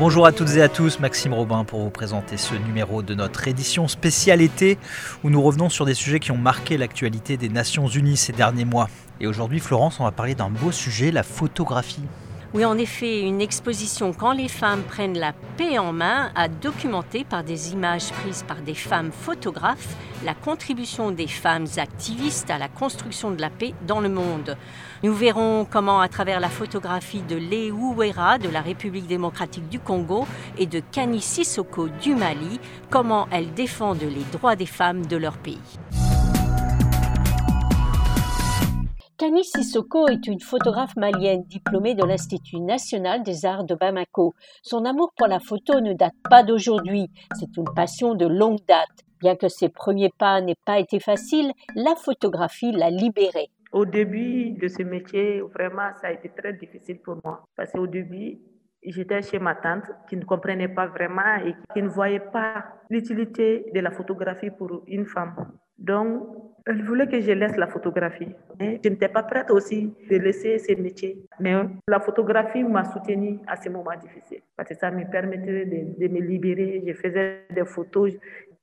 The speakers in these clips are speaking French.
Bonjour à toutes et à tous, Maxime Robin pour vous présenter ce numéro de notre édition spéciale été où nous revenons sur des sujets qui ont marqué l'actualité des Nations Unies ces derniers mois. Et aujourd'hui, Florence, on va parler d'un beau sujet, la photographie. Oui, en effet, une exposition Quand les femmes prennent la paix en main a documenté par des images prises par des femmes photographes la contribution des femmes activistes à la construction de la paix dans le monde. Nous verrons comment, à travers la photographie de Lé Ouera de la République démocratique du Congo et de Kani Sissoko du Mali, comment elles défendent les droits des femmes de leur pays. Kani Sissoko est une photographe malienne diplômée de l'Institut national des arts de Bamako. Son amour pour la photo ne date pas d'aujourd'hui, c'est une passion de longue date. Bien que ses premiers pas n'aient pas été faciles, la photographie l'a libérée. Au début de ce métier, vraiment, ça a été très difficile pour moi. Parce qu'au début, j'étais chez ma tante qui ne comprenait pas vraiment et qui ne voyait pas l'utilité de la photographie pour une femme. Donc, elle voulait que je laisse la photographie. Je n'étais pas prête aussi de laisser ce métier. Mais la photographie m'a soutenue à ce moment difficile. Parce que ça me permettait de, me libérer. Je faisais des photos.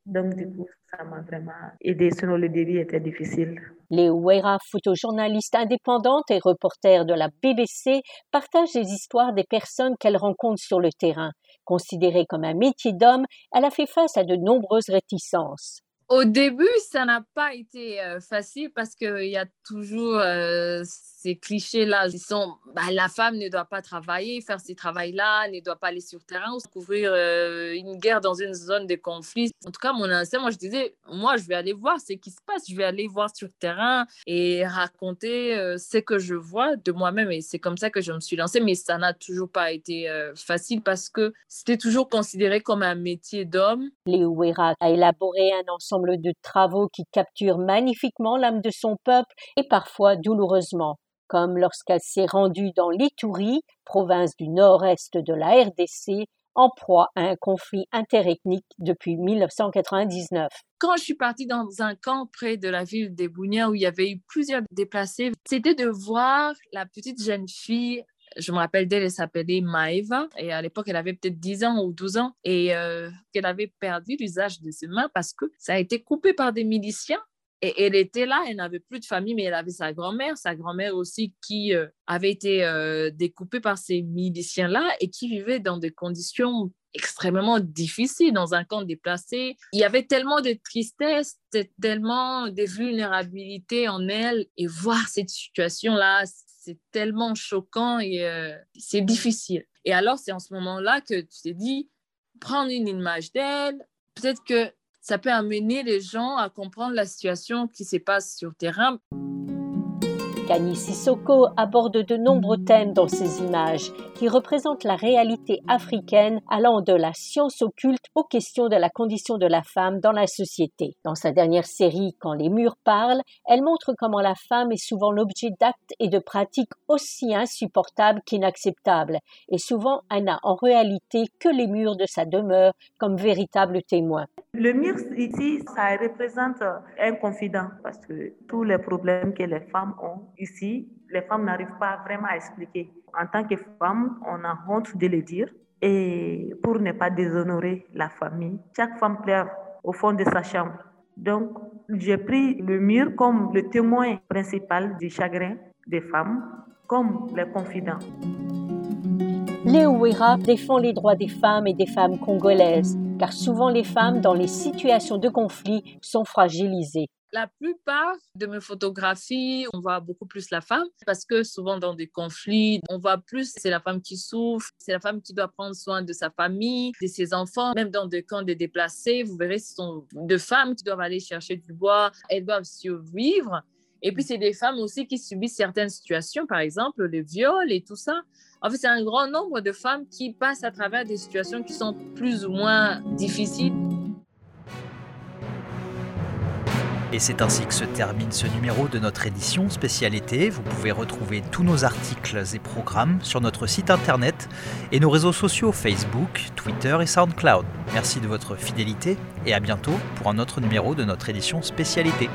Donc, du coup, ça m'a vraiment aidé, sinon le début était difficile. Léo Weira, photojournaliste indépendante et reporter de la BBC, partage les histoires des personnes qu'elle rencontre sur le terrain. Considérée comme un métier d'homme, elle a fait face à de nombreuses réticences. Au début, ça n'a pas été euh, facile parce qu'il y a toujours euh, ces clichés-là. Ils sont, bah, la femme ne doit pas travailler, faire ces travails-là, ne doit pas aller sur terrain, couvrir euh, une guerre dans une zone de conflit. En tout cas, mon ancien, moi, je disais, moi, je vais aller voir ce qui se passe. Je vais aller voir sur terrain et raconter ce que je vois de moi-même. Et c'est comme ça que je me suis lancée. Mais ça n'a toujours pas été facile parce que c'était toujours considéré comme un métier d'homme. Léo Wera a élaboré un ensemble de travaux qui capturent magnifiquement l'âme de son peuple et parfois douloureusement, comme lorsqu'elle s'est rendue dans l'Itourie, province du nord-est de la RDC, en proie à un conflit interethnique depuis 1999. Quand je suis partie dans un camp près de la ville des Bounia où il y avait eu plusieurs déplacés, c'était de voir la petite jeune fille je me rappelle d'elle, elle s'appelait Maeva. Et à l'époque, elle avait peut-être 10 ans ou 12 ans. Et euh, qu'elle avait perdu l'usage de ses mains parce que ça a été coupé par des miliciens. Et elle était là, elle n'avait plus de famille, mais elle avait sa grand-mère, sa grand-mère aussi qui euh, avait été euh, découpée par ces miliciens-là et qui vivait dans des conditions extrêmement difficiles dans un camp déplacé. Il y avait tellement de tristesse, tellement de vulnérabilité en elle et voir cette situation-là, c'est tellement choquant et euh, c'est difficile. Et alors, c'est en ce moment-là que tu t'es dit, prendre une image d'elle, peut-être que ça peut amener les gens à comprendre la situation qui se passe sur terrain. Kani Sissoko aborde de nombreux thèmes dans ses images qui représentent la réalité africaine allant de la science occulte aux questions de la condition de la femme dans la société. Dans sa dernière série Quand les murs parlent, elle montre comment la femme est souvent l'objet d'actes et de pratiques aussi insupportables qu'inacceptables et souvent elle n'a en réalité que les murs de sa demeure comme véritable témoin. Le mur ici, ça représente un confident parce que tous les problèmes que les femmes ont ici, les femmes n'arrivent pas vraiment à expliquer. En tant que femme, on a honte de le dire et pour ne pas déshonorer la famille, chaque femme pleure au fond de sa chambre. Donc, j'ai pris le mur comme le témoin principal du chagrin des femmes, comme les confidents. Léo défend les droits des femmes et des femmes congolaises car souvent les femmes dans les situations de conflit sont fragilisées. La plupart de mes photographies, on voit beaucoup plus la femme parce que souvent dans des conflits, on voit plus c'est la femme qui souffre, c'est la femme qui doit prendre soin de sa famille, de ses enfants, même dans des camps de déplacés, vous verrez, ce sont deux femmes qui doivent aller chercher du bois, elles doivent survivre. Et puis, c'est des femmes aussi qui subissent certaines situations, par exemple le viol et tout ça. En fait, c'est un grand nombre de femmes qui passent à travers des situations qui sont plus ou moins difficiles. Et c'est ainsi que se termine ce numéro de notre édition spécialité. Vous pouvez retrouver tous nos articles et programmes sur notre site internet et nos réseaux sociaux Facebook, Twitter et SoundCloud. Merci de votre fidélité et à bientôt pour un autre numéro de notre édition spécialité.